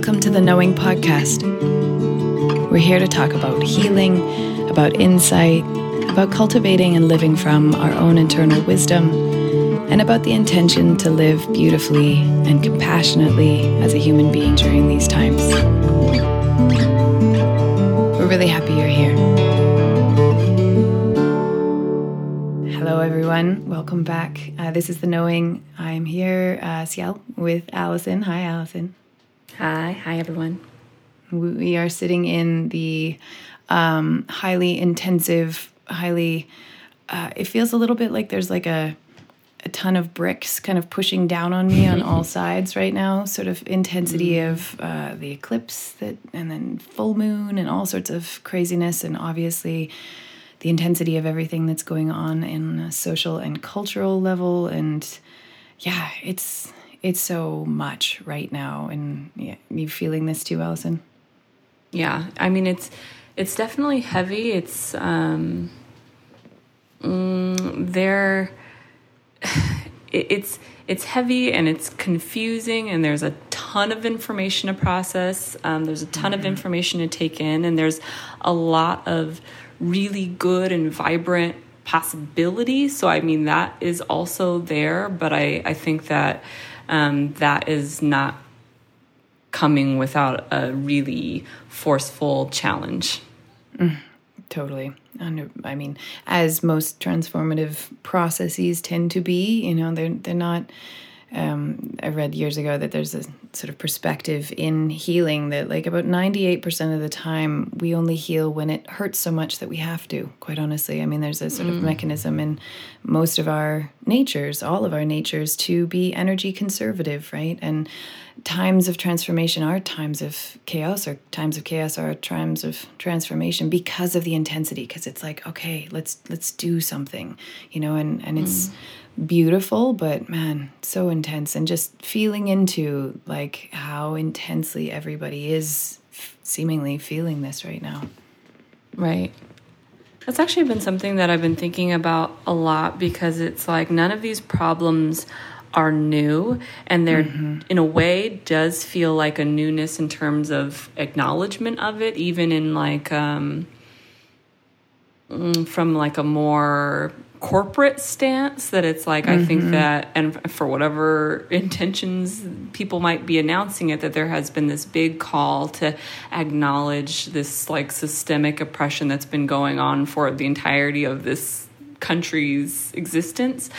Welcome to the Knowing Podcast. We're here to talk about healing, about insight, about cultivating and living from our own internal wisdom, and about the intention to live beautifully and compassionately as a human being during these times. We're really happy you're here. Hello, everyone. Welcome back. Uh, this is The Knowing. I'm here, uh, Ciel, with Allison. Hi, Allison. Hi, hi everyone. We are sitting in the um, highly intensive, highly. Uh, it feels a little bit like there's like a a ton of bricks kind of pushing down on me on all sides right now. Sort of intensity mm. of uh, the eclipse that, and then full moon and all sorts of craziness, and obviously the intensity of everything that's going on in a social and cultural level. And yeah, it's it's so much right now and yeah, you feeling this too allison? Yeah i mean it's it's definitely heavy. It's um mm, there it's it's heavy and it's confusing and there's a ton of information to process. Um, there's a ton mm-hmm. of information to take in and there's a lot of really good and vibrant possibilities. So i mean that is also there but i i think that um, that is not coming without a really forceful challenge. Mm, totally. I mean, as most transformative processes tend to be, you know, they're they're not. Um, I read years ago that there's a sort of perspective in healing that like about 98% of the time we only heal when it hurts so much that we have to quite honestly i mean there's a sort mm. of mechanism in most of our natures all of our natures to be energy conservative right and times of transformation are times of chaos or times of chaos are times of transformation because of the intensity because it's like okay let's let's do something you know and and it's mm beautiful, but man, so intense. And just feeling into like how intensely everybody is f- seemingly feeling this right now. Right. That's actually been something that I've been thinking about a lot because it's like none of these problems are new and there mm-hmm. in a way does feel like a newness in terms of acknowledgement of it even in like um mm, from like a more corporate stance that it's like mm-hmm. I think mm-hmm. that and for whatever intentions people might be announcing it that there has been this big call to acknowledge this like systemic oppression that's been going on for the entirety of this country's existence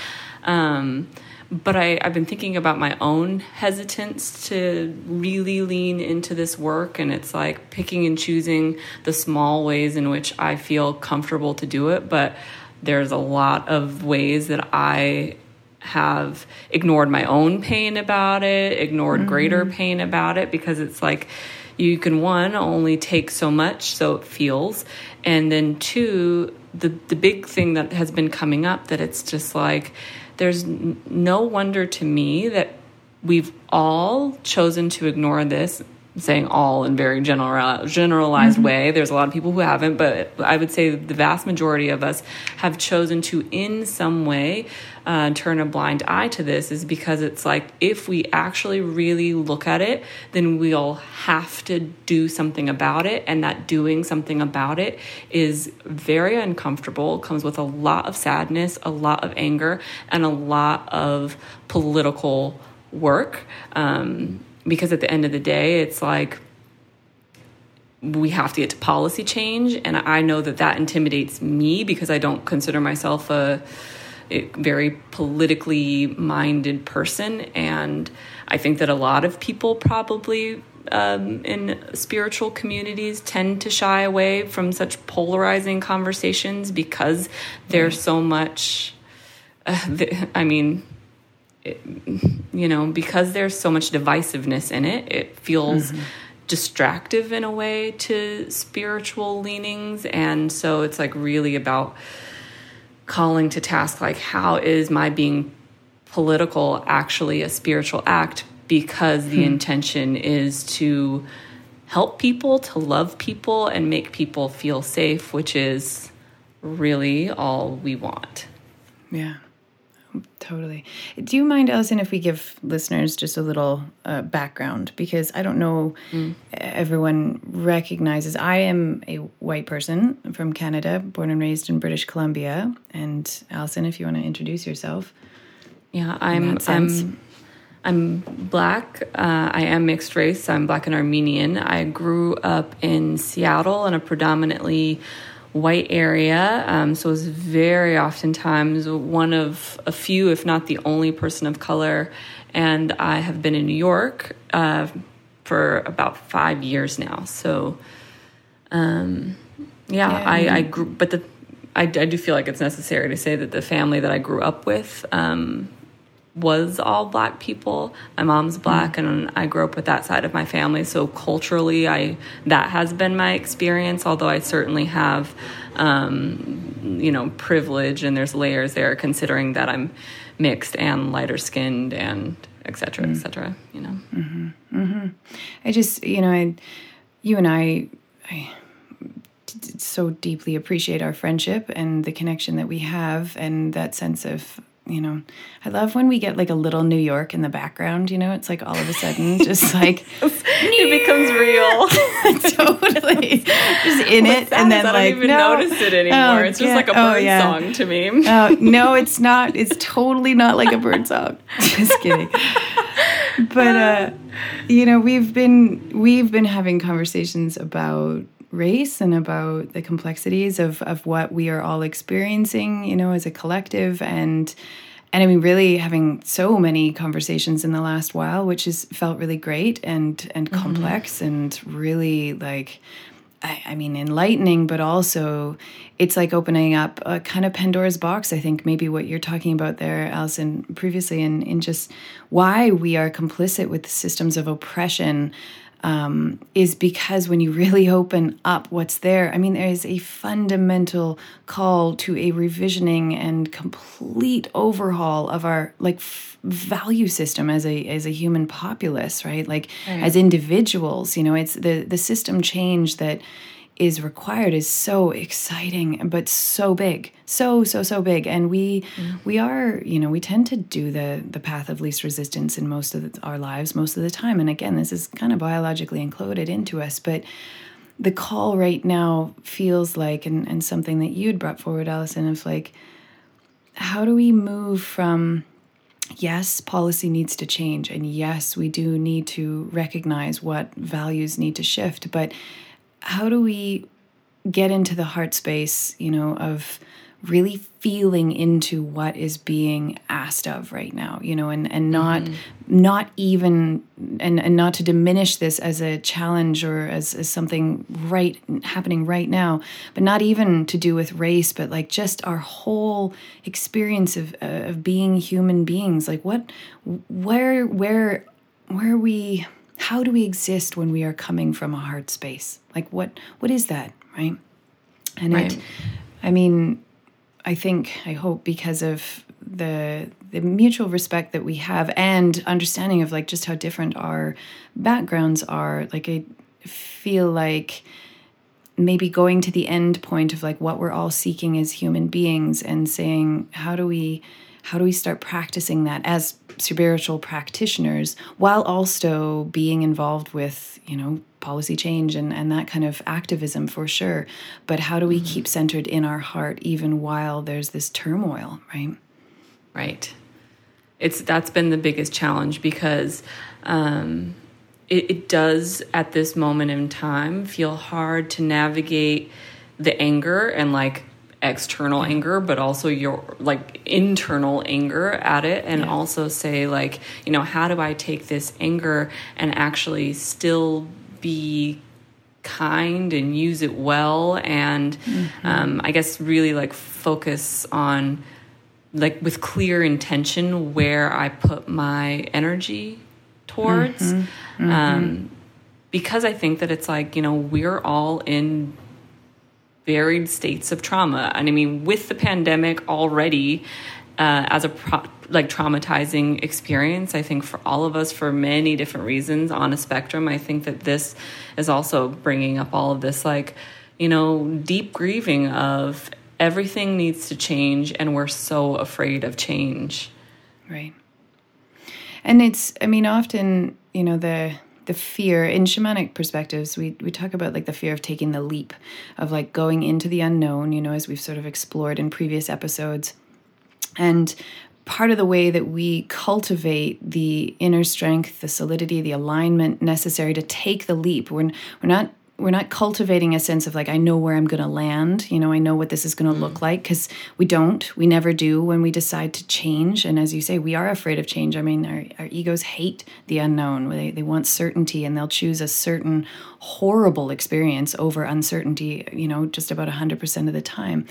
um, but I, I've been thinking about my own hesitance to really lean into this work, and it's like picking and choosing the small ways in which I feel comfortable to do it. But there's a lot of ways that I have ignored my own pain about it, ignored mm-hmm. greater pain about it, because it's like you can one only take so much, so it feels, and then two, the the big thing that has been coming up that it's just like there's no wonder to me that we've all chosen to ignore this saying all in very general generalized mm-hmm. way. There's a lot of people who haven't, but I would say the vast majority of us have chosen to, in some way, uh, turn a blind eye to this. Is because it's like if we actually really look at it, then we'll have to do something about it, and that doing something about it is very uncomfortable. Comes with a lot of sadness, a lot of anger, and a lot of political work. Um, because at the end of the day, it's like we have to get to policy change. And I know that that intimidates me because I don't consider myself a, a very politically minded person. And I think that a lot of people probably um, in spiritual communities tend to shy away from such polarizing conversations because there's so much. Uh, the, I mean, you know, because there's so much divisiveness in it, it feels mm-hmm. distractive in a way to spiritual leanings. And so it's like really about calling to task like, how is my being political actually a spiritual act? Because the hmm. intention is to help people, to love people, and make people feel safe, which is really all we want. Yeah. Totally. Do you mind, Allison, if we give listeners just a little uh, background? Because I don't know mm. everyone recognizes. I am a white person from Canada, born and raised in British Columbia. And Allison, if you want to introduce yourself. Yeah, I'm. I'm I'm black. Uh, I am mixed race. I'm black and Armenian. I grew up in Seattle in a predominantly white area. Um, so was very oftentimes one of a few, if not the only person of color. And I have been in New York uh, for about five years now. So, um, yeah, yeah, I, I grew, but the, I, I, do feel like it's necessary to say that the family that I grew up with, um, was all black people. My mom's black and I grew up with that side of my family. So culturally I that has been my experience, although I certainly have um, you know, privilege and there's layers there considering that I'm mixed and lighter skinned and et cetera, et cetera, you know. Mm-hmm. Mm-hmm. I just, you know, I, you and I, I so deeply appreciate our friendship and the connection that we have and that sense of you know, I love when we get like a little New York in the background, you know, it's like all of a sudden just like it becomes real. totally. Just in What's it. That? And then I don't like, even no. notice it anymore. Oh, it's just yeah. like a oh, bird oh, yeah. song to me. Uh, no, it's not. It's totally not like a bird song. just kidding. But, uh, you know, we've been, we've been having conversations about race and about the complexities of, of what we are all experiencing, you know, as a collective and and I mean really having so many conversations in the last while, which has felt really great and and mm-hmm. complex and really like I, I, mean enlightening, but also it's like opening up a kind of Pandora's box, I think maybe what you're talking about there, Allison, previously in, in just why we are complicit with systems of oppression um, is because when you really open up what's there, I mean, there is a fundamental call to a revisioning and complete overhaul of our like f- value system as a as a human populace, right? Like right. as individuals, you know, it's the the system change that is required is so exciting but so big so so so big and we mm. we are you know we tend to do the the path of least resistance in most of the, our lives most of the time and again this is kind of biologically encoded into us but the call right now feels like and, and something that you'd brought forward allison of like how do we move from yes, policy needs to change, and yes, we do need to recognize what values need to shift, but how do we get into the heart space, you know, of really feeling into what is being asked of right now you know and and not mm-hmm. not even and and not to diminish this as a challenge or as, as something right happening right now but not even to do with race but like just our whole experience of uh, of being human beings like what where where where are we how do we exist when we are coming from a hard space like what what is that right and right. it i mean i think i hope because of the the mutual respect that we have and understanding of like just how different our backgrounds are like i feel like maybe going to the end point of like what we're all seeking as human beings and saying how do we how do we start practicing that as spiritual practitioners while also being involved with you know policy change and, and that kind of activism for sure. But how do we mm-hmm. keep centered in our heart even while there's this turmoil right? Right. It's that's been the biggest challenge because um, it, it does at this moment in time feel hard to navigate the anger and like external anger but also your like internal anger at it and yeah. also say like you know how do i take this anger and actually still be kind and use it well and mm-hmm. um, i guess really like focus on like with clear intention where i put my energy towards mm-hmm. Mm-hmm. Um, because i think that it's like you know we're all in varied states of trauma. And I mean, with the pandemic already uh, as a pro- like traumatizing experience, I think for all of us, for many different reasons on a spectrum, I think that this is also bringing up all of this, like, you know, deep grieving of everything needs to change and we're so afraid of change. Right. And it's I mean often, you know, the the fear in shamanic perspectives we we talk about like the fear of taking the leap of like going into the unknown, you know, as we've sort of explored in previous episodes. And part of the way that we cultivate the inner strength, the solidity, the alignment necessary to take the leap. We're, we're not we're not cultivating a sense of like i know where i'm going to land you know i know what this is going to look mm. like because we don't we never do when we decide to change and as you say we are afraid of change i mean our, our egos hate the unknown they, they want certainty and they'll choose a certain horrible experience over uncertainty you know just about 100% of the time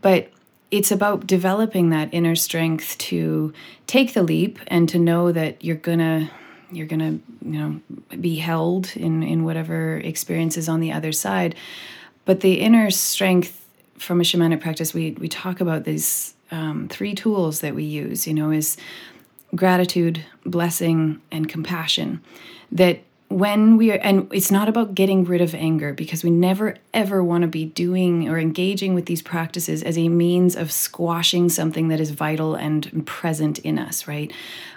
but it's about developing that inner strength to take the leap and to know that you're gonna you're gonna you know be held in in whatever experience is on the other side. But the inner strength from a shamanic practice we we talk about these um, three tools that we use you know is gratitude blessing and compassion. That when we are and it's not about getting rid of anger because we never ever want to be doing or engaging with these practices as a means of squashing something that is vital and present in us right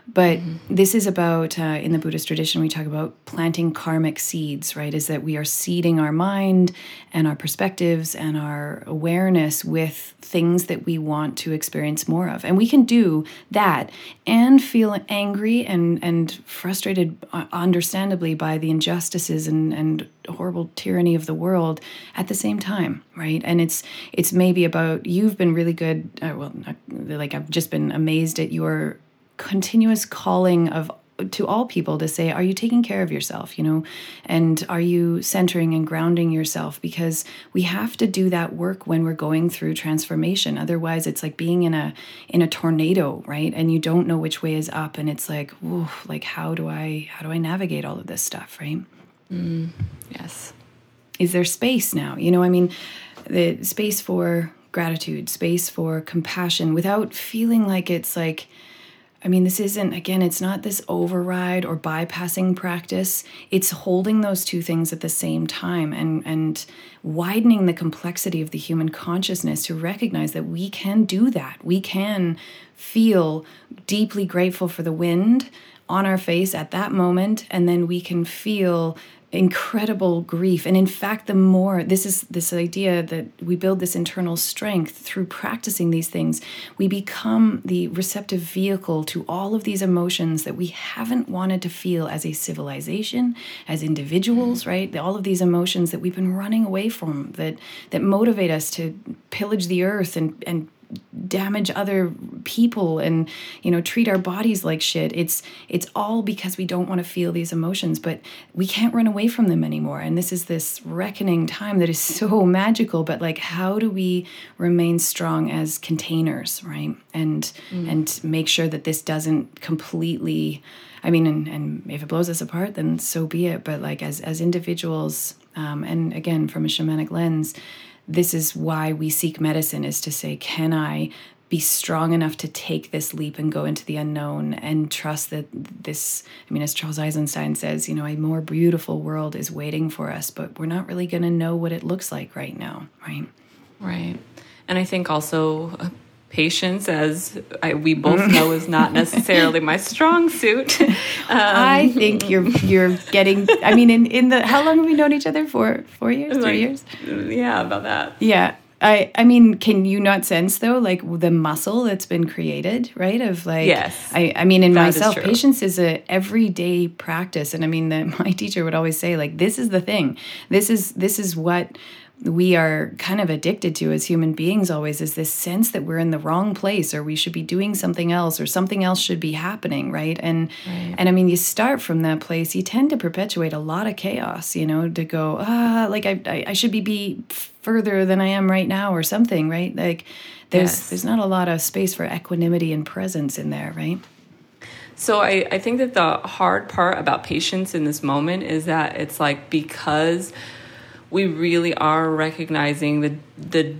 but mm-hmm. this is about, uh, in the Buddhist tradition, we talk about planting karmic seeds, right? Is that we are seeding our mind and our perspectives and our awareness with things that we want to experience more of. And we can do that and feel angry and, and frustrated, uh, understandably, by the injustices and, and horrible tyranny of the world at the same time right and it's it's maybe about you've been really good uh, well like i've just been amazed at your continuous calling of to all people to say are you taking care of yourself? You know and are you centering and grounding yourself? Because we have to do that work when we're going through transformation. Otherwise it's like being in a in a tornado right? And you don't know which way is up and it's like whoa, like how do i how do i navigate all of this stuff? Right? Mm, yes. Is there space now? You know i mean the space for gratitude space for compassion without feeling like it's like I mean, this isn't, again, it's not this override or bypassing practice. It's holding those two things at the same time and, and widening the complexity of the human consciousness to recognize that we can do that. We can feel deeply grateful for the wind on our face at that moment, and then we can feel incredible grief and in fact the more this is this idea that we build this internal strength through practicing these things we become the receptive vehicle to all of these emotions that we haven't wanted to feel as a civilization as individuals mm-hmm. right all of these emotions that we've been running away from that that motivate us to pillage the earth and and damage other people and you know treat our bodies like shit. It's it's all because we don't want to feel these emotions but we can't run away from them anymore. And this is this reckoning time that is so magical but like how do we remain strong as containers right? And mm. and make sure that this doesn't completely i mean and, and if it blows us apart then so be it. But like as as individuals um, and again from a shamanic lens this is why we seek medicine is to say can i be strong enough to take this leap and go into the unknown and trust that this i mean as charles eisenstein says you know a more beautiful world is waiting for us but we're not really going to know what it looks like right now right? Right. And i think also patience, as I, we both know, is not necessarily my strong suit. Um, I think you're you're getting. I mean, in in the how long have we known each other for? Four years, three like, years? Yeah, about that. Yeah. I, I mean, can you not sense though, like the muscle that's been created, right? Of like, yes. I, I mean, in myself, is patience is a everyday practice, and I mean, the, my teacher would always say, like, this is the thing. This is this is what we are kind of addicted to as human beings always is this sense that we're in the wrong place or we should be doing something else or something else should be happening right and right. and i mean you start from that place you tend to perpetuate a lot of chaos you know to go ah like i i, I should be be further than i am right now or something right like there's yes. there's not a lot of space for equanimity and presence in there right so I, I think that the hard part about patience in this moment is that it's like because we really are recognizing the the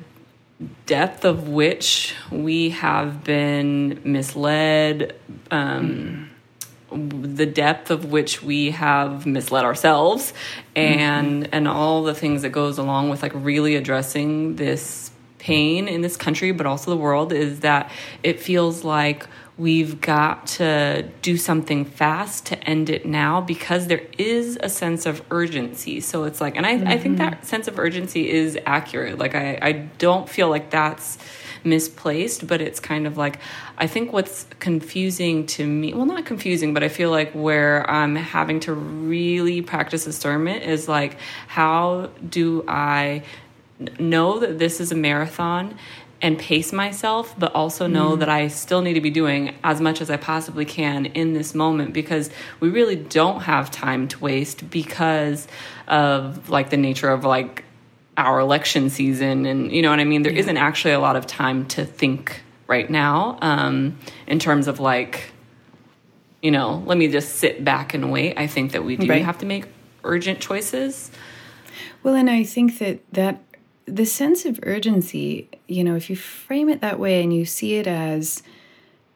depth of which we have been misled um, mm. the depth of which we have misled ourselves and mm-hmm. and all the things that goes along with like really addressing this pain in this country, but also the world, is that it feels like we've got to do something fast to end it now because there is a sense of urgency. So it's like, and I, mm-hmm. I think that sense of urgency is accurate. Like, I, I don't feel like that's misplaced, but it's kind of like, I think what's confusing to me, well, not confusing, but I feel like where I'm having to really practice discernment is like, how do I know that this is a marathon and pace myself, but also know mm. that I still need to be doing as much as I possibly can in this moment because we really don't have time to waste because of like the nature of like our election season and you know what I mean. There yeah. not actually a lot of time to think right now um, in terms of like you know let me just sit back and wait. I think that we do right. have to make urgent choices. Well, and I think that that the sense of urgency, you know, if you frame it that way and you see it as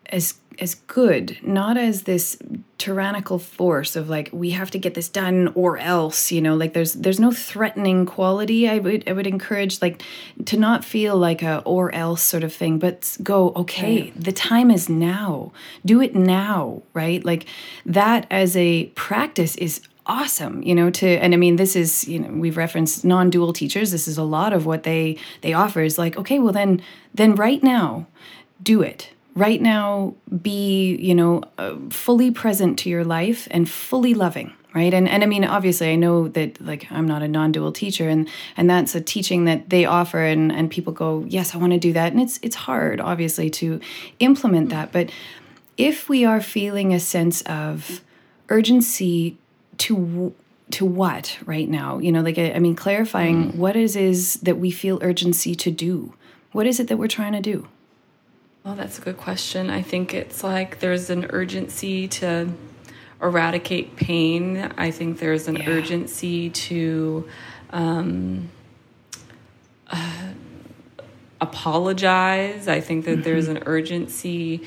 as as good, not as this tyrannical force of like we have to get this done or else, you know, like there's there's no threatening quality. I would I would encourage like to not feel like a or else sort of thing, but go, okay, right. the time is now. Do it now, right? Like that as a practice is awesome you know to and i mean this is you know we've referenced non-dual teachers. This is a lot of what they they offer is like okay well then then right now do it. Right now be you know uh, fully present to your life and fully loving right? And and i mean obviously i know that like i'm not a non-dual teacher and and that's a teaching that they offer and and people go yes i want to do that. And it's it's hard obviously to implement that. But if we are feeling a sense of urgency to to what right now you know like i, I mean clarifying mm. what is is that we feel urgency to do what is it that we're trying to do well that's a good question i think it's like there's an urgency to eradicate pain i think there's an yeah. urgency to um, uh, apologize i think that mm-hmm. there's an urgency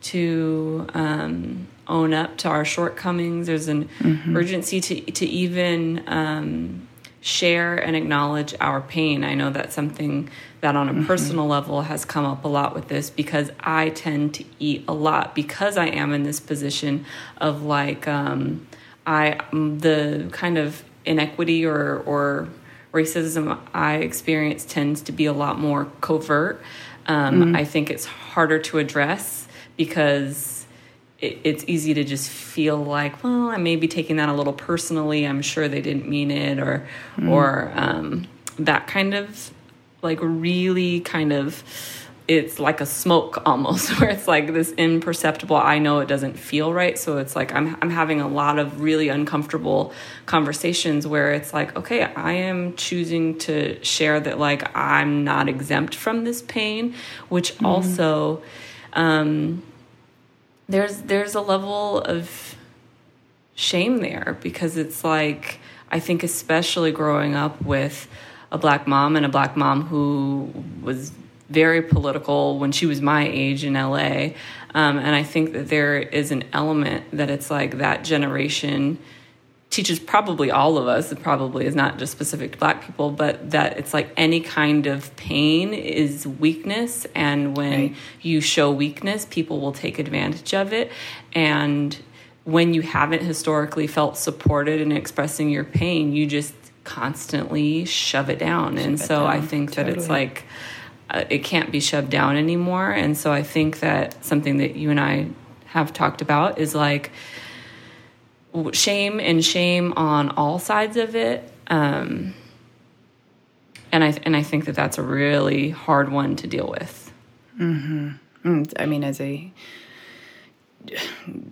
to um, own up to our shortcomings. There's an mm-hmm. urgency to to even um, share and acknowledge our pain. I know that's something that on a mm-hmm. personal level has come up a lot with this because I tend to eat a lot because I am in this position of like um, I the kind of inequity or or racism I experience tends to be a lot more covert. Um, mm-hmm. I think it's harder to address because it, it's easy to just feel like, well, I may be taking that a little personally. I'm sure they didn't mean it, or mm. or um, that kind of like really kind of it's like a smoke almost where it's like this imperceptible i know it doesn't feel right so it's like i'm i'm having a lot of really uncomfortable conversations where it's like okay i am choosing to share that like i'm not exempt from this pain which mm also um there's there's a level of shame there because it's like I think especially growing up with a black mom and a black mom who was very political when she was my age in LA. Um, and I think that there is an element that it's like that generation teaches probably all of us it probably is not just specific to black people but that it's like any kind of pain is weakness and when right. you show weakness people will take advantage of it and when you haven't historically felt supported in expressing your pain you just constantly shove it down shove and so down. i think totally. that it's like uh, it can't be shoved down anymore and so i think that something that you and i have talked about is like shame and shame on all sides of it. Um, and I and I think that that's a really hard one to deal with. Mm-hmm. Mm, I mean, as a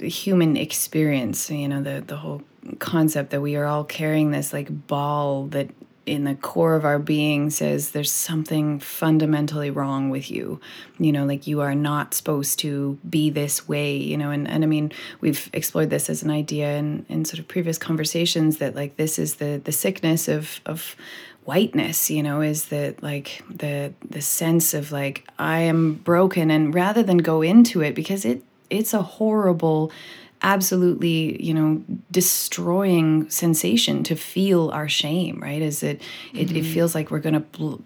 human experience, you know, the the whole concept that we are all carrying this like ball that in the core of our being says there's something fundamentally wrong with you. You know like you are not supposed to be this way you know and, and i mean we've explored this as an idea in, in sort of previous conversations that like this is the the sickness of of whiteness you know is that like the the sense of like i am broken. And rather than go into it because it it's a horrible absolutely you know destroying sensation to feel our shame right is it mm-hmm. it, it, mm-hmm. feels like we're going to bl-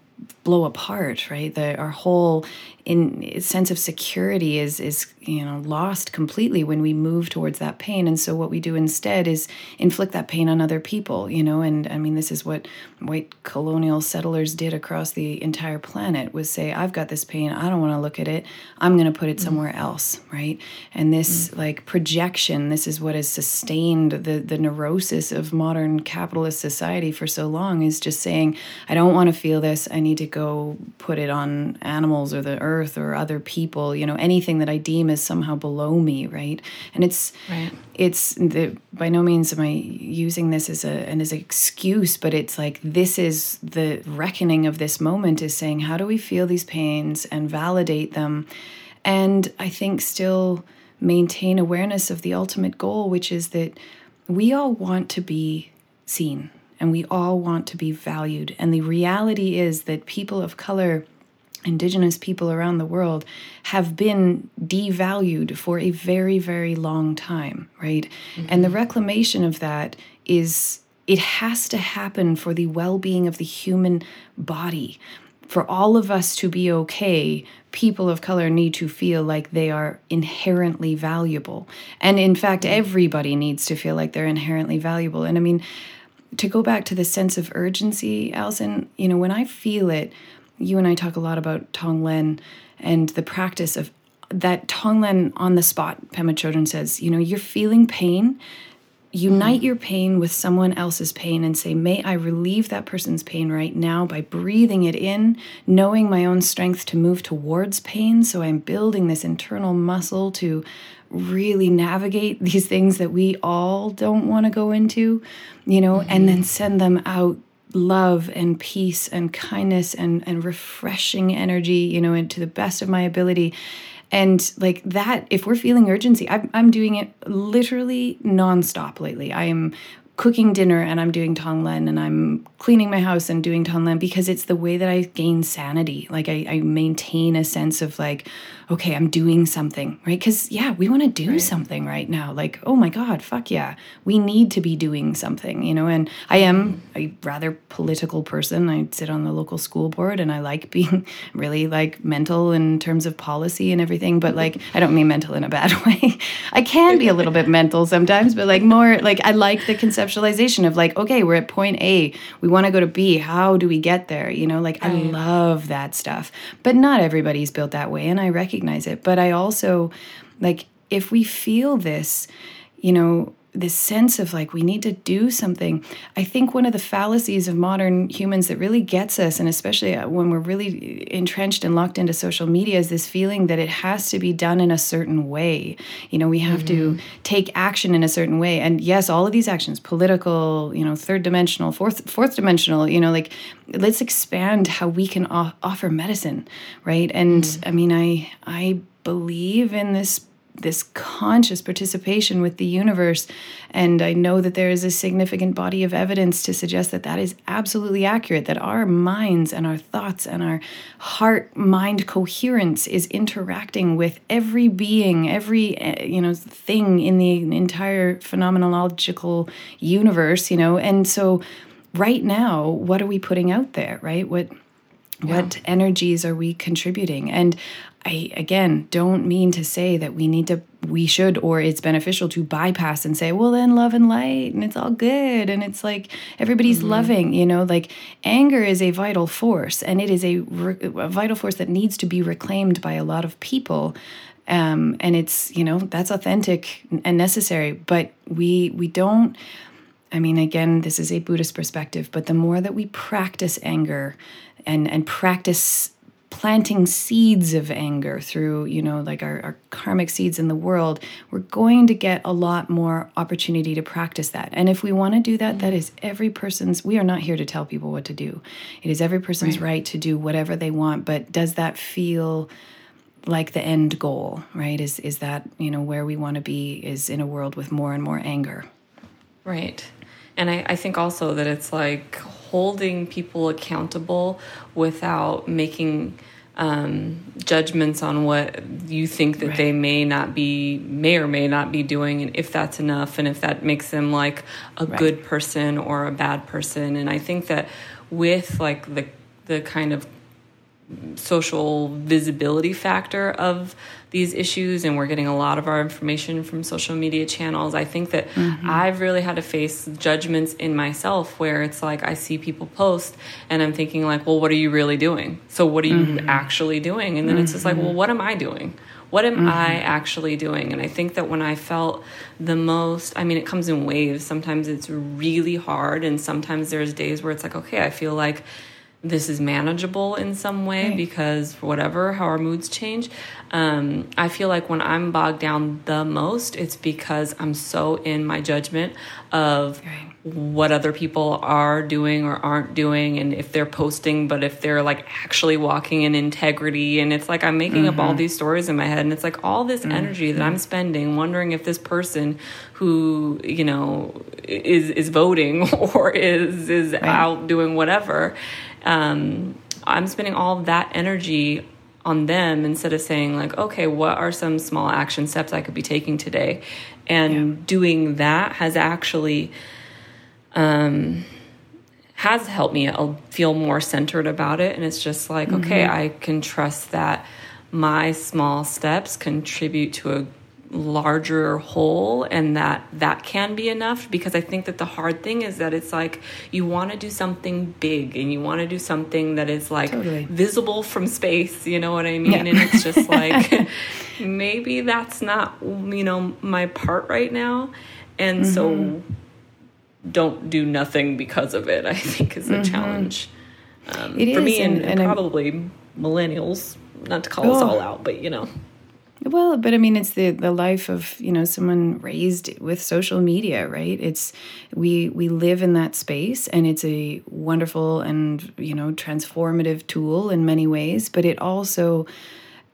blow apart right the, our whole in sense of security is is you know lost completely when we move towards that pain. And so what we do instead is inflict that pain on other people you know? And i mean this is what white colonial settlers did across the entire planet was say i've got this pain. I don't want to look at it. I'm going to put it mm. somewhere else right? And this mm. like projection this is what has sustained the the neurosis of modern capitalist society for so long is just saying i don't want to feel this. I need to go put it on animals or the earth earth or other people you know anything that i deem as somehow below me right and it's right. it's the, by no means am i using this as a and as an excuse but it's like this is the reckoning of this moment is saying how do we feel these pains and validate them and i think still maintain awareness of the ultimate goal which is that we all want to be seen and we all want to be valued. And the reality is that people of color indigenous people around the world have been devalued for a very very long time right mm-hmm. and the reclamation of that is it has to happen for the well-being of the human body for all of us to be okay people of color need to feel like they are inherently valuable and in fact mm-hmm. everybody needs to feel like they're inherently valuable and i mean to go back to the sense of urgency allison you know when i feel it you and I talk a lot about Tonglen and the practice of that Tonglen on the spot. Pema Chodron says, you know, you're feeling pain. Unite mm. your pain with someone else's pain and say, May I relieve that person's pain right now by breathing it in, knowing my own strength to move towards pain. So I'm building this internal muscle to really navigate these things that we all don't want to go into, you know, mm-hmm. and then send them out love and peace and kindness and and refreshing energy you know and to the best of my ability. And like that if we're feeling urgency i'm, I'm doing it literally nonstop lately. I am cooking dinner and I'm doing Tonglen and I'm cleaning my house and doing Tonglen because it's the way that I gain sanity. Like I, I maintain a sense of like, okay, I'm doing something, right? Because yeah, we want to do right. something right now. Like, oh my God, fuck yeah. We need to be doing something, you know? And I am a rather political person. I sit on the local school board and I like being really like mental in terms of policy and everything. But like, I don't mean mental in a bad way. I can be a little bit mental sometimes, but like more like I like the conceptualization of like, okay, we're at point A. We want to go to B. How do we get there? You know, like right. I love that stuff. But not everybody's built that way. And I recognize recognize it. But I also, like, if we feel this, you know, this sense of like we need to do something. I think one of the fallacies of modern humans that really gets us, and especially uh, when we're really entrenched and locked into social media, is this feeling that it has to be done in a certain way. You know, we have mm-hmm. to take action in a certain way. And yes, all of these actions, political, you know, third dimensional, fourth fourth dimensional, you know, like let's expand how we can offer medicine, right? And mm-hmm. I mean, I I believe in this this conscious participation with the universe. And I know that there is a significant body of evidence to suggest that that is absolutely accurate, that our minds and our thoughts and our heart mind coherence is interacting with every being, every, eh, you know, thing in the entire phenomenological universe, you know. And so right now, what are we putting out there, right? What what yeah. energies are we contributing and I again don't mean to say that we need to we should or it's beneficial to bypass and say well then love and light and it's all good and it's like everybody's mm-hmm. loving you know like anger is a vital force and it is a, a vital force that needs to be reclaimed by a lot of people um, and it's you know that's authentic and necessary but we we don't I mean, again, this is a Buddhist perspective, but the more that we practice anger and, and practice planting seeds of anger through you know like our, our karmic seeds in the world we're going to get a lot more opportunity to practice that. And if we want to do that that is every person's we are not here to tell people what to do. It is every person's right, right to do whatever they want but does that feel like the end goal right? Is is that you know where we want to be is in a world with more and more anger. Right and I, I think also that it's like holding people accountable without making um, judgments on what you think that right. they may not be, may or may not be doing, and if that's enough, and if that makes them like a right. good person or a bad person. And I think that with like the the kind of social visibility factor of these issues and we're getting a lot of our information from social media channels i think that mm-hmm. i've really had to face judgments in myself where it's like i see people post and i'm thinking like well what are you really doing so what are you mm-hmm. actually doing and then mm-hmm. it's just like well what am i doing what am I mm-hmm. actually doing? And I think that when I felt the most, I mean, it comes in waves. Sometimes it's really hard, and sometimes there's days where it's like, okay, I feel like this is manageable in some way right. because whatever how our moods change um, i feel like when i'm bogged down the most it's because i'm so in my judgment of right. what other people are doing or aren't doing and if they're posting but if they're like actually walking in integrity and it's like i'm making mm-hmm. up all mm-hmm. these stories in my head and it's like all this mm-hmm. energy that i'm spending wondering if this person who you know is is voting or is is right. out doing whatever um, I'm spending all that energy on them instead of saying like okay what are some small action steps i could be taking today and yeah. doing that has actually um, has helped me I'll feel more centered about it and it's just like mm-hmm. okay i can trust that my small steps contribute to a larger whole and that that can be enough because i think that the hard thing is that it's like you want to do something big and you want to do something that is like totally. visible from space you know what i mean yeah. and it's just like maybe that's not you know my part right now and mm-hmm. so don't do nothing because of it i think is a mm-hmm. challenge um, for is, me and, and, and probably I'm... millennials not to call oh. us all out but you know well, but I mean, it's the the life of you know someone raised with social media, right? It's we we live in that space, and it's a wonderful and you know transformative tool in many ways. But it also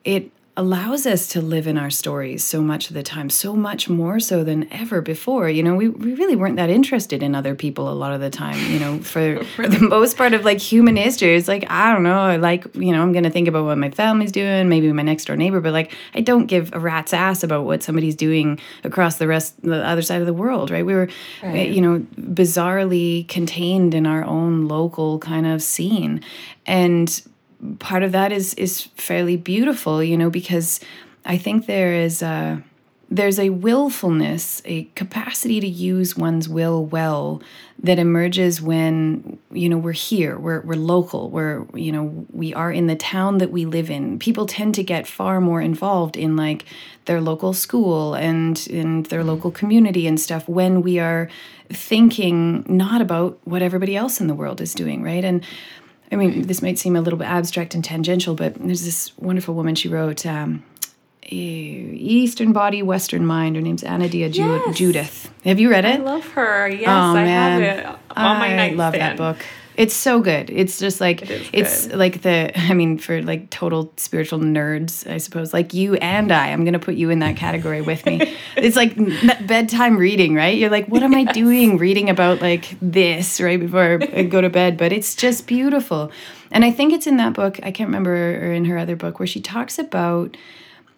it allows us to live in our stories so much of the time, so much more so than ever before. You know, we, we really weren't that interested in other people a lot of the time, you know, for, for the most part of like human history. It's like, I don't know, I like, you know, I'm going to think about what my family's doing, maybe my next door neighbor, but like, I don't give a rat's ass about what somebody's doing across the rest, the other side of the world, right? We were, eh, right. you know, bizarrely contained in our own local kind of scene. And part of that is is fairly beautiful, you know, because I think there is a there's a willfulness, a capacity to use one's will well that emerges when you know we're here, we're we're local, we're you know we are in the town that we live in. People tend to get far more involved in like their local school and in their mm-hmm. local community and stuff when we are thinking not about what everybody else in the world is doing, right? And I mean, this might seem a little bit abstract and tangential, but there's this wonderful woman. She wrote um, Eastern Body, Western Mind. Her name's Anodea yes. Judith. Have you read it? I love her. Yes, oh, I man. have it on my nightstand. I love that book. It's so good. It's just like it it's like the I mean for like total spiritual nerds, I suppose. Like you and I, I'm going to put you in that category with me. it's like bedtime reading, right? You're like, what am yes. I doing reading about like this right before I go to bed? But it's just beautiful. And I think it's in that book, I can't remember or in her other book where she talks about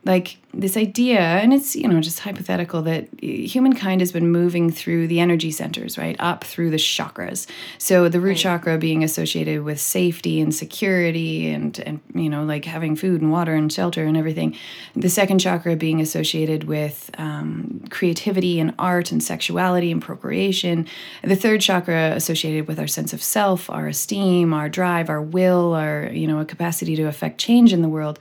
like this idea and it's you know just hypothetical that humankind has been moving through the energy centers right up through the chakras. So the root right. chakra being associated with safety and security and and you know like having food and water and shelter and everything. The second chakra being associated with um, creativity and art and sexuality and procreation. The third chakra associated with our sense of self our esteem our drive our will our you know a capacity to affect change in the world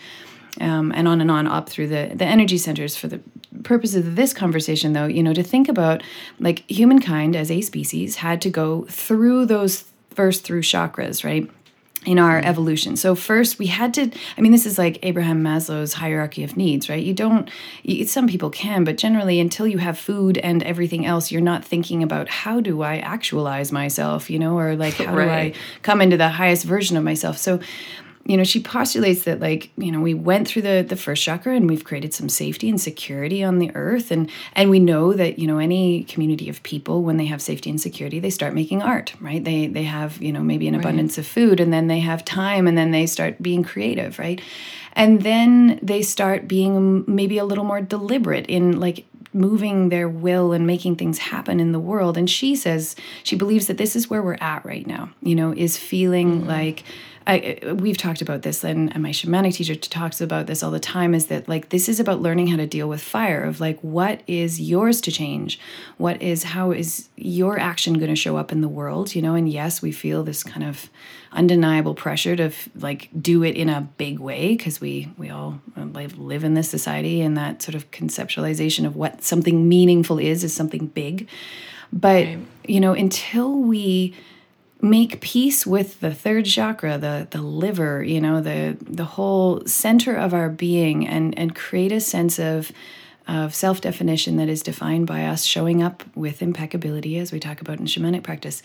um, and on and on up through the, the energy centers for the purposes of this conversation though you know to think about like humankind as a species had to go through those first through chakras right in our mm-hmm. evolution. So first we had to I mean this is like Abraham Maslow's hierarchy of needs, right? You don't you, some people can, but generally until you have food and everything else, you're not thinking about how do I actualize myself, you know, or like how right. do I come into the highest version of myself. So you know, she postulates that like, you know, we went through the the first chakra and we've created some safety and security on the earth and and we know that, you know, any community of people when they have safety and security, they start making art, right? They they have, you know, maybe an right. abundance of food and then they have time and then they start being creative, right? And then they start being maybe a little more deliberate in like moving their will and making things happen in the world and she says she believes that this is where we're at right now you know is feeling mm-hmm. like I, we've talked about this, and, and my shamanic teacher talks about this all the time. Is that like this is about learning how to deal with fire? Of like, what is yours to change? What is how is your action going to show up in the world? You know, and yes, we feel this kind of undeniable pressure to like do it in a big way because we we all uh, live live in this society and that sort of conceptualization of what something meaningful is is something big. But right. you know, until we make peace with the third chakra the the liver you know the the whole center of our being and and create a sense of of self definition that is defined by us showing up with impeccability as we talk about in shamanic practice.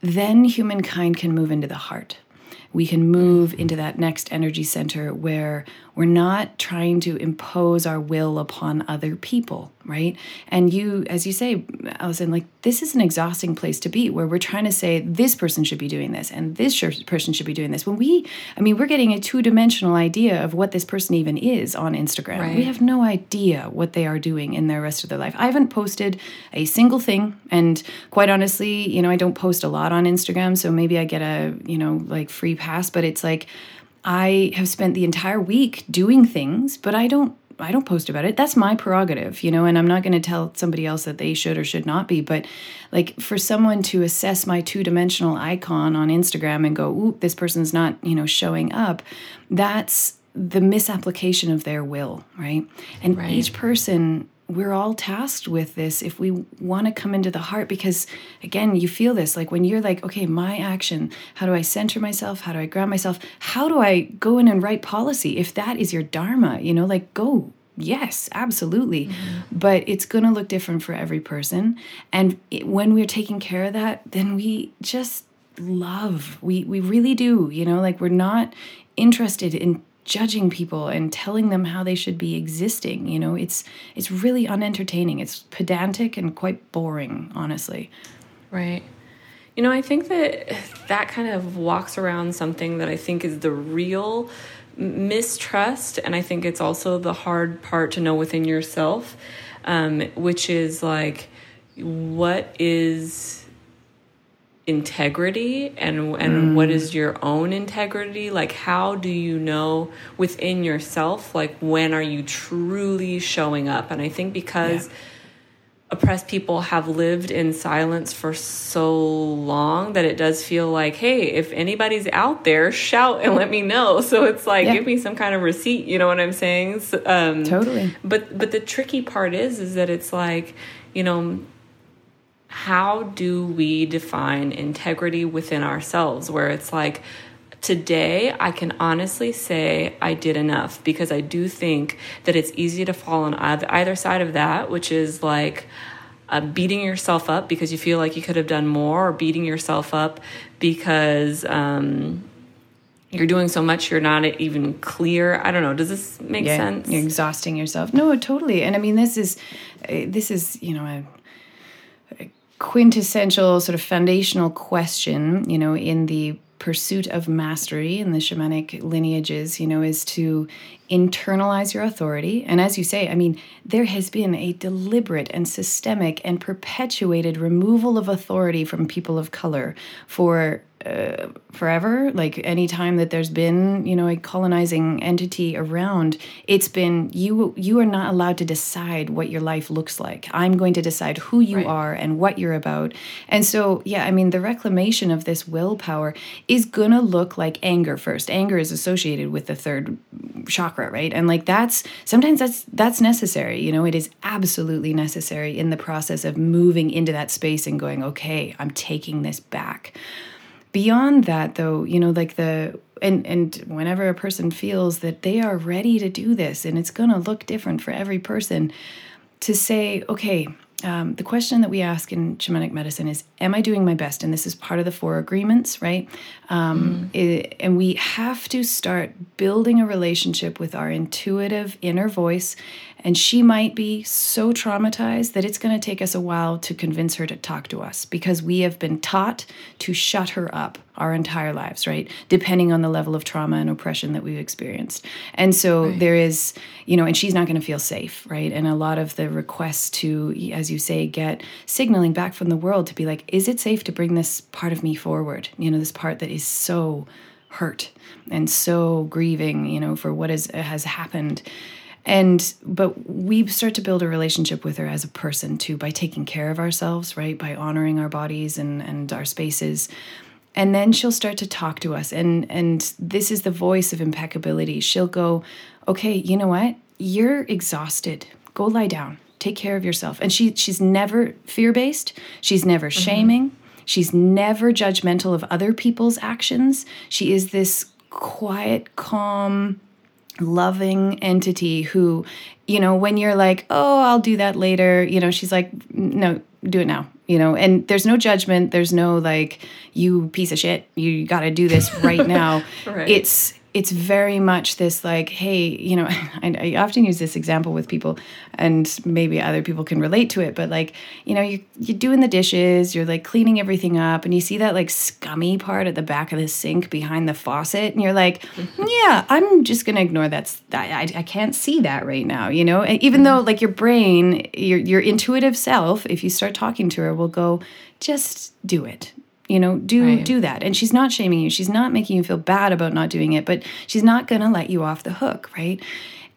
Then humankind can move into the heart. We can move into that next energy center where we're not trying to impose our will upon other people, right? And you, as you say, Allison, like this is an exhausting place to be where we're trying to say this person should be doing this and this person should be doing this. When we, I mean, we're getting a two dimensional idea of what this person even is on Instagram. Right. We have no idea what they are doing in their rest of their life. I haven't posted a single thing. And quite honestly, you know, I don't post a lot on Instagram. So maybe I get a, you know, like free pass, but it's like, I have spent the entire week doing things, but I don't I don't post about it. That's my prerogative, you know, and I'm not going to tell somebody else that they should or should not be. But like for someone to assess my two dimensional icon on Instagram and go, ooh, this person's not, you know, showing up, that's the misapplication of their will, right? And right. each person we're all tasked with this if we want to come into the heart because again you feel this like when you're like okay my action how do i center myself? How do i ground myself? How do i go in and write policy if that is your dharma? You know like go yes absolutely. Mm-hmm. but it's going to look different for every person. And it, when we're taking care of that then we just love we we really do you know like we're not interested in judging people and telling them how they should be existing you know? It's it's really unentertaining. It's pedantic and quite boring honestly. Right. You know i think that that kind of walks around something that i think is the real mistrust and i think it's also the hard part to know within yourself um, which is like what is integrity and and mm. what is your own integrity like how do you know within yourself like when are you truly showing up and i think because yeah. oppressed people have lived in silence for so long that it does feel like hey if anybody's out there shout and let me know so it's like yeah. give me some kind of receipt you know what i'm saying so, um, totally but but the tricky part is is that it's like you know how do we define integrity within ourselves where it's like today I can honestly say I did enough because I do think that it's easy to fall on either side of that, which is like uh, beating yourself up because you feel like you could have done more, or beating yourself up because um, you're doing so much you're not even clear. I don't know. Does this make yeah, sense? You're exhausting yourself. No, totally. And I mean, this is uh, this is you know a quintessential sort of foundational question, you know, in the pursuit of mastery in the shamanic lineages, you know, is to internalize your authority. And as you say, I mean, there has been a deliberate and systemic and perpetuated removal of authority from people of color for uh, forever. Like any time that there's been you know a colonizing entity around it's been you you are not allowed to decide what your life looks like. I'm going to decide who you right. are and what you're about. And so yeah i mean the reclamation of this willpower is going to look like anger first. Anger is associated with the third chakra right? And like that's sometimes that's that's necessary you know? It is absolutely necessary in the process of moving into that space and going okay i'm taking this back beyond that though you know like the and and whenever a person feels that they are ready to do this and it's going to look different for every person to say okay um, the question that we ask in shamanic medicine is am i doing my best and this is part of the four agreements right um, mm. it, and we have to start building a relationship with our intuitive inner voice and she might be so traumatized that it's going to take us a while to convince her to talk to us because we have been taught to shut her up our entire lives, right? Depending on the level of trauma and oppression that we've experienced. And so right. there is, you know, and she's not going to feel safe, right? And a lot of the requests to, as you say, get signaling back from the world to be like, is it safe to bring this part of me forward? You know, this part that is so hurt and so grieving, you know, for what is, has happened. And, but we start to build a relationship with her as a person too by taking care of ourselves, right? By honoring our bodies and, and our spaces. And then she'll start to talk to us. And and this is the voice of impeccability. She'll go okay you know what? You're exhausted. Go lie down. Take care of yourself. And she she's never fear-based. She's never mm-hmm. shaming. She's never judgmental of other people's actions. She is this quiet calm loving entity who you know when you're like oh i'll do that later you know she's like no do it now you know and there's no judgment there's no like you piece of shit you got to do this right now right. it's it's very much this like hey you know I, I, often use this example with people and maybe other people can relate to it but like you know you, you're doing the dishes you're like cleaning everything up and you see that like scummy part at the back of the sink behind the faucet and you're like yeah i'm just gonna ignore that's I, I can't see that right now you know? And even though like your brain your your intuitive self if you start talking to her will go just do it you know do right. do that. And she's not shaming you. She's not making you feel bad about not doing it but she's not going to let you off the hook right?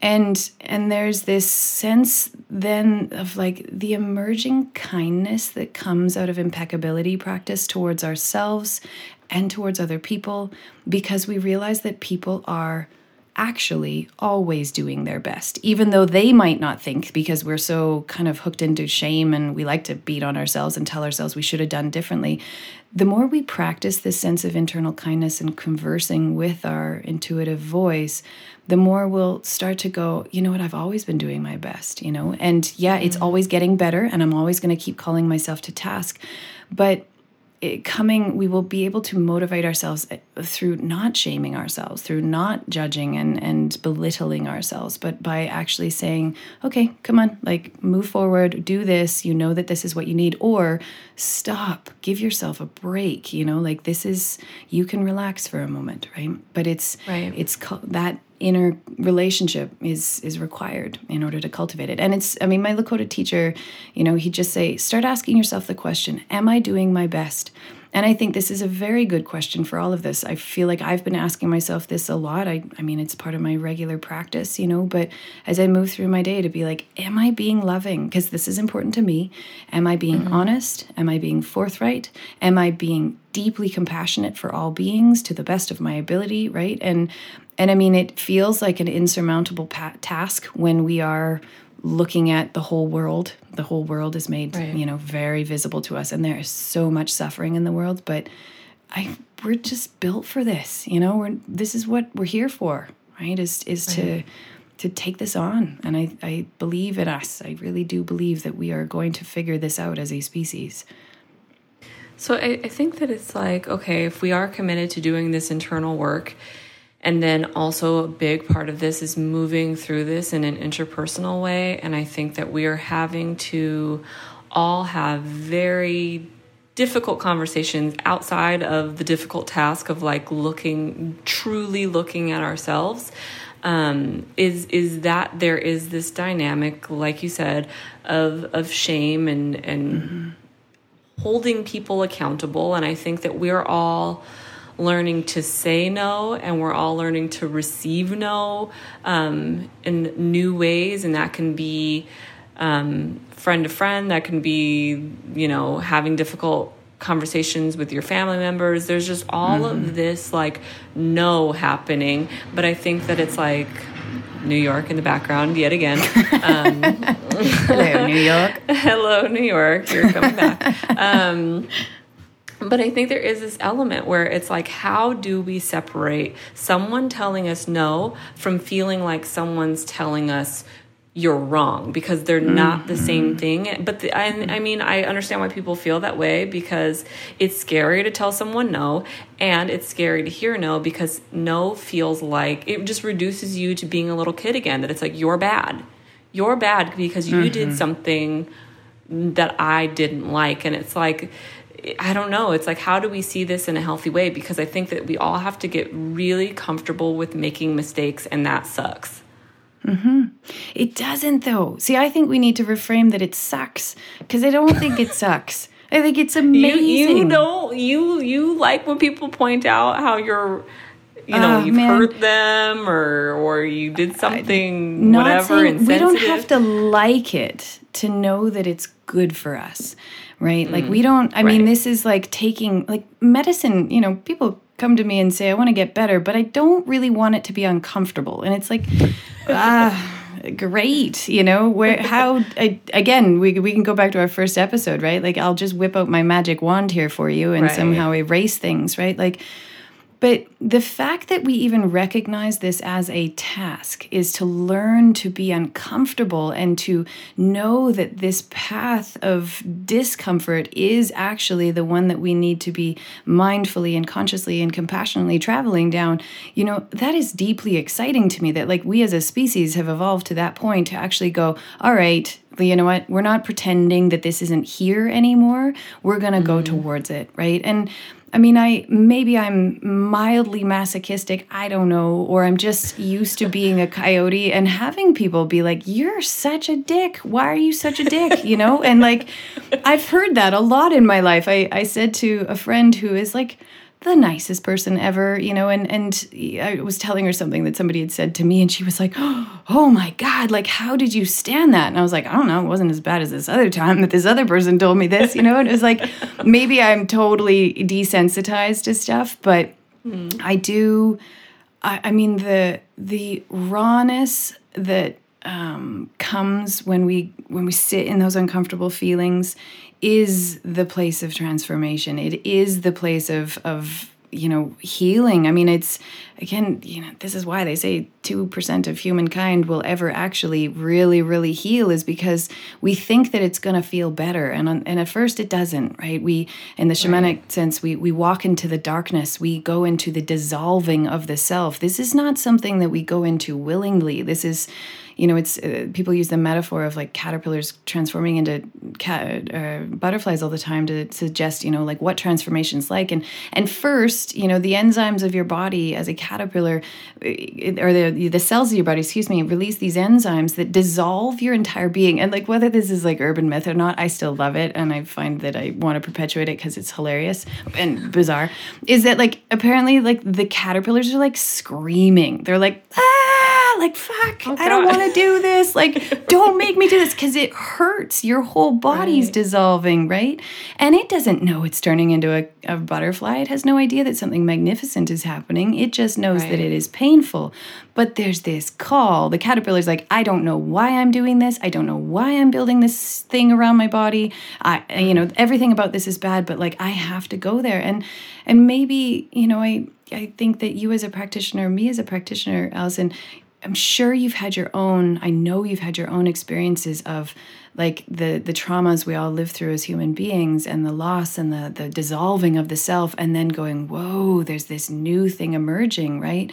And and there's this sense then of like the emerging kindness that comes out of impeccability practice towards ourselves and towards other people because we realize that people are actually always doing their best, even though they might not think because we're so kind of hooked into shame and we like to beat on ourselves and tell ourselves we should have done differently. The more we practice this sense of internal kindness and conversing with our intuitive voice, the more we'll start to go, you know what, I've always been doing my best, you know? And yeah, it's mm-hmm. always getting better and I'm always going to keep calling myself to task. But coming, we will be able to motivate ourselves eh, through not shaming ourselves, through not judging and, and belittling ourselves, but by actually saying, okay, come on, like move forward, do this. You know that this is what you need, or stop, give yourself a break. You know, like this is, you can relax for a moment, right? But it's, right. it's that inner relationship is is required in order to cultivate it. And it's i mean my lakota teacher you know he'd just say start asking yourself the question am i doing my best and i think this is a very good question for all of this. I feel like i've been asking myself this a lot. I, I mean it's part of my regular practice you know but as i move through my day to be like am i being loving? Because this is important to me. Am i being mm-hmm. honest? Am i being forthright? Am i being deeply compassionate for all beings to the best of my ability right? And and I mean, it feels like an insurmountable pa- task when we are looking at the whole world. The whole world is made, right. you know, very visible to us, and there is so much suffering in the world. But I, we're just built for this. You know, we're this is what we're here for, right? Is is right. to to take this on, and I I believe in us. I really do believe that we are going to figure this out as a species. So I, I think that it's like okay, if we are committed to doing this internal work and then also, a big part of this is moving through this in an interpersonal way. And I think that we are having to all have very difficult conversations outside of the difficult task of like looking, truly looking at ourselves. Um, is is that there is this dynamic, like you said, of of shame and and mm-hmm. holding people accountable. And I think that we're all learning to say no and we're all learning to receive no um, in new ways and that can be um, friend to friend that can be you know having difficult conversations with your family members there's just all mm-hmm. of this like no happening but i think that it's like New York in the background yet again. Um, Hello, New York. Hello, New York. You're coming back. Um, but I think there is this element where it's like, how do we separate someone telling us no from feeling like someone's telling us you're wrong because they're not the same mm-hmm. thing. But the, I, I, mean, I understand why people feel that way because it's scary to tell someone no, and it's scary to hear no because no feels like it just reduces you to being a little kid again. That it's like you're bad, you're bad because you mm-hmm. did something that I didn't like, and it's like I don't know. It's like, how do we see this in a healthy way? Because I think that we all have to get really comfortable with making mistakes, and that sucks. Mm-hmm. It doesn't, though. See, I think we need to reframe that it sucks because I don't think it sucks. I think it's amazing. You, you don't. You you like when people point out how you're you know Ah, you've man. hurt them or or you did something not whatever saying we don't have to like it to know that it's good for us right? Like we don't i mean this is like taking like medicine you know people come to me and say i want to get better but i don't really want it to be uncomfortable. And it's like ah great you know? Where how I, again we, we can go back to our first episode right? Like i'll just whip out my magic wand here for you and Right. somehow erase things right? Like but the fact that we even recognize this as a task is to learn to be uncomfortable and to know that this path of discomfort is actually the one that we need to be mindfully and consciously and compassionately traveling down. You know, that is deeply exciting to me that, like, we as a species have evolved to that point to actually go, all right, you know what? We're not pretending that this isn't here anymore. We're going to go mm-hmm. towards it, right? And I mean, I maybe I'm mildly masochistic, I don't know, or I'm just used to being a coyote and having people be like, "You're such a dick. Why are you such a dick?" You know? And like I've heard that a lot in my life. I I said to a friend who is like the nicest person ever, you know, and and I was telling her something that somebody had said to me and she was like, "Oh my god, like how did you stand that?" And I was like, "I don't know, it wasn't as bad as this other time that this other person told me this, you know?" And it was like maybe I'm totally desensitized to stuff, but hmm. I do I, I mean the the rawness that um, comes when we when we sit in those uncomfortable feelings is the place of transformation. It is the place of of you know healing. I mean, it's again, you know, this is why they say two percent of humankind will ever actually really really heal is because we think that it's going to feel better, and on, and at first it doesn't. Right? We in the shamanic sense, we we walk into the darkness. We go into the dissolving of the self. This is not something that we go into willingly. This is you know, it's uh, people use the metaphor of like caterpillars transforming into cat, uh, butterflies all the time to suggest, you know, like what transformation's like. And and first, you know, the enzymes of your body as a caterpillar, uh, or the the cells of your body, excuse me, release these enzymes that dissolve your entire being. And like whether this is like urban myth or not, I still love it, and I find that I want to perpetuate it because it's hilarious and bizarre. Is that like apparently like the caterpillars are like screaming? They're like ah, like fuck, oh, I don't want to do this. Like, don't make me do this because it hurts. Your whole body's Right. dissolving, right? And it doesn't know it's turning into a, a butterfly. It has no idea that something magnificent is happening. It just knows that it is painful. But there's this call. The caterpillar's like, I don't know why I'm doing this. I don't know why I'm building this thing around my body. I, you know, everything about this is bad, but like, I have to go there. And, and maybe, you know, I, I think that you as a practitioner, me as a practitioner, Allison, I'm sure you've had your own, I know you've had your own experiences of like the the traumas we all live through as human beings and the loss and the the dissolving of the self and then going, whoa, there's this new thing emerging, right?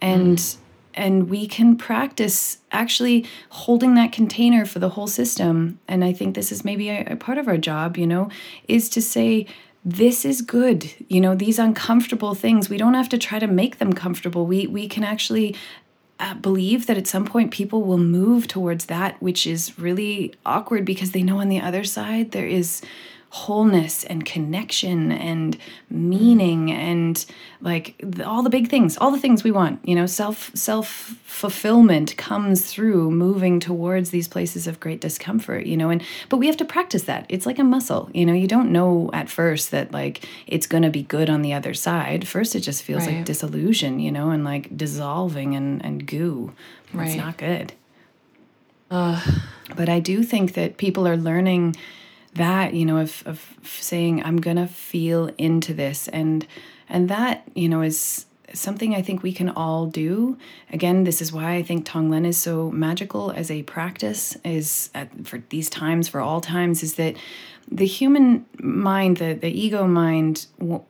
And mm. and we can practice actually holding that container for the whole system. And I think this is maybe a, a part of our job, you know, is to say, this is good. You know, these uncomfortable things, we don't have to try to make them comfortable. We we can actually uh, believe that at some point people will move towards that which is really awkward because they know on the other side there is wholeness and connection and meaning and like the, all the big things all the things we want you know? Self self fulfillment comes through moving towards these places of great discomfort you know? And but we have to practice that. It's like a muscle you know? You don't know at first that like it's going to be good on the other side. First it just feels like disillusion you know? And like dissolving and and goo. Right. it's not good. But I do think that people are learning that, you know, of, of saying, I'm going to feel into this. And, and that, you know, is something I think we can all do. Again, this is why I think Tonglen is so magical as a practice is at, for these times, for all times, is that the human mind, the, the ego mind w-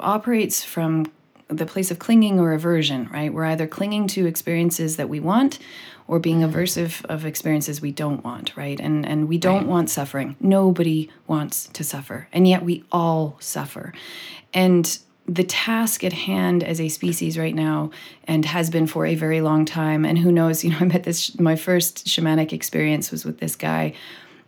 operates from the place of clinging or aversion, right? We're either clinging to experiences that we want or being mm-hmm. aversive of experiences we don't want, right? And and we don't want suffering. Nobody wants to suffer. And yet we all suffer. And the task at hand as a species right now and has been for a very long time and who knows, you know, I met this my first shamanic experience was with this guy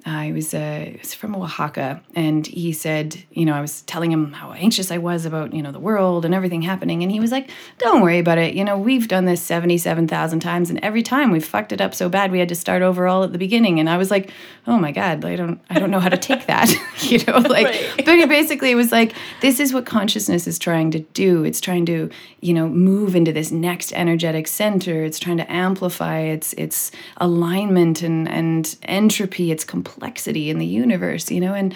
I was, uh, was from Oaxaca, and he said, you know, I was telling him how anxious I was about, you know, the world and everything happening, and he was like, "Don't worry about it. You know, we've done this seventy-seven thousand times, and every time we've fucked it up so bad we had to start over all at the beginning." And I was like, "Oh my god, I don't, I don't know how to take that." you know, like, right. but basically, it was like, this is what consciousness is trying to do. It's trying to, you know, move into this next energetic center. It's trying to amplify its its alignment and and entropy. Its complete complexity in the universe, you know, and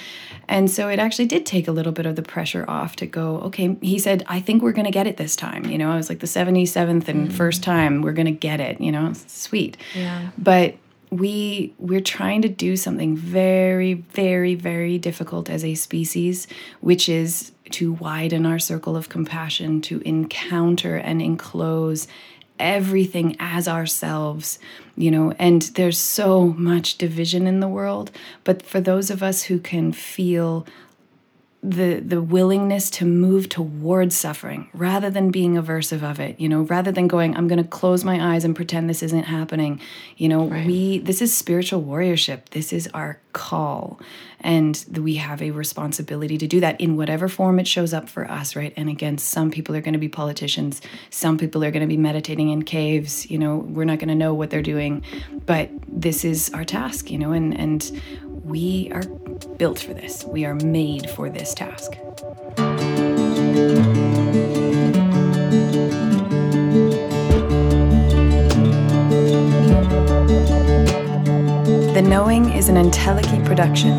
and so it actually did take a little bit of the pressure off to go, okay, he said, I think we're gonna get it this time. You know, I was like the 77th and mm-hmm. first time we're gonna get it, you know, sweet. Yeah. But we we're trying to do something very very very difficult as a species which is to widen our circle of compassion to encounter and enclose everything as ourselves, you know, and there's so much division in the world. But for those of us who can feel the the willingness to move towards suffering rather than being aversive of it you know rather than going i'm going to close my eyes and pretend this isn't happening. You know right. we this is spiritual warriorship. This is our call. And we have a responsibility to do that in whatever form it shows up for us right? And again some people are going to be politicians. Some people are going to be meditating in caves. You know we're not going to know what they're doing. But this is our task you know and and we are built for this. We are made for this task. The Knowing is an Entelechy production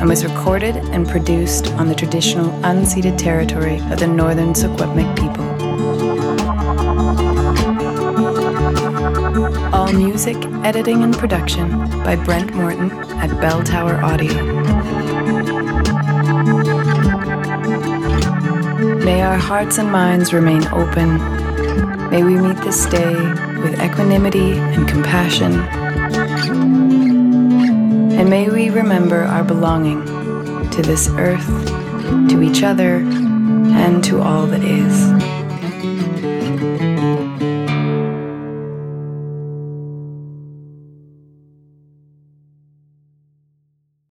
and was recorded and produced on the traditional unceded territory of the northern Secwepemc people. All music, editing, and production by Brent Morton at Bell Tower Audio. May our hearts and minds remain open. May we meet this day with equanimity and compassion. And may we remember our belonging to this earth, to each other, and to all that is.